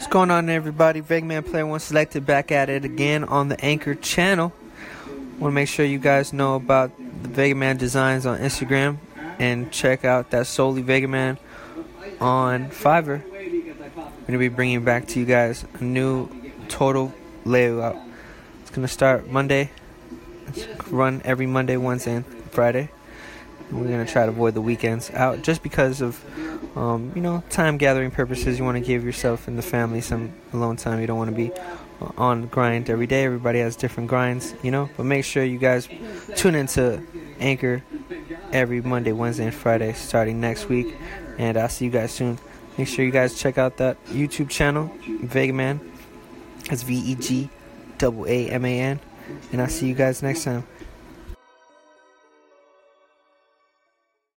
What's going on, everybody? Vegaman Player One Selected back at it again on the Anchor channel. Want to make sure you guys know about the Vegaman designs on Instagram and check out that solely Vegaman on Fiverr. I'm going to be bringing back to you guys a new total layout. It's going to start Monday, run every Monday, Wednesday, and Friday. We're to try to avoid the weekends out just because of um, you know, time gathering purposes. You want to give yourself and the family some alone time. You don't want to be on grind every day. Everybody has different grinds, you know. But make sure you guys tune into Anchor every Monday, Wednesday, and Friday starting next week. And I'll see you guys soon. Make sure you guys check out that YouTube channel, Vegaman. That's V E G double A M A N. And I'll see you guys next time.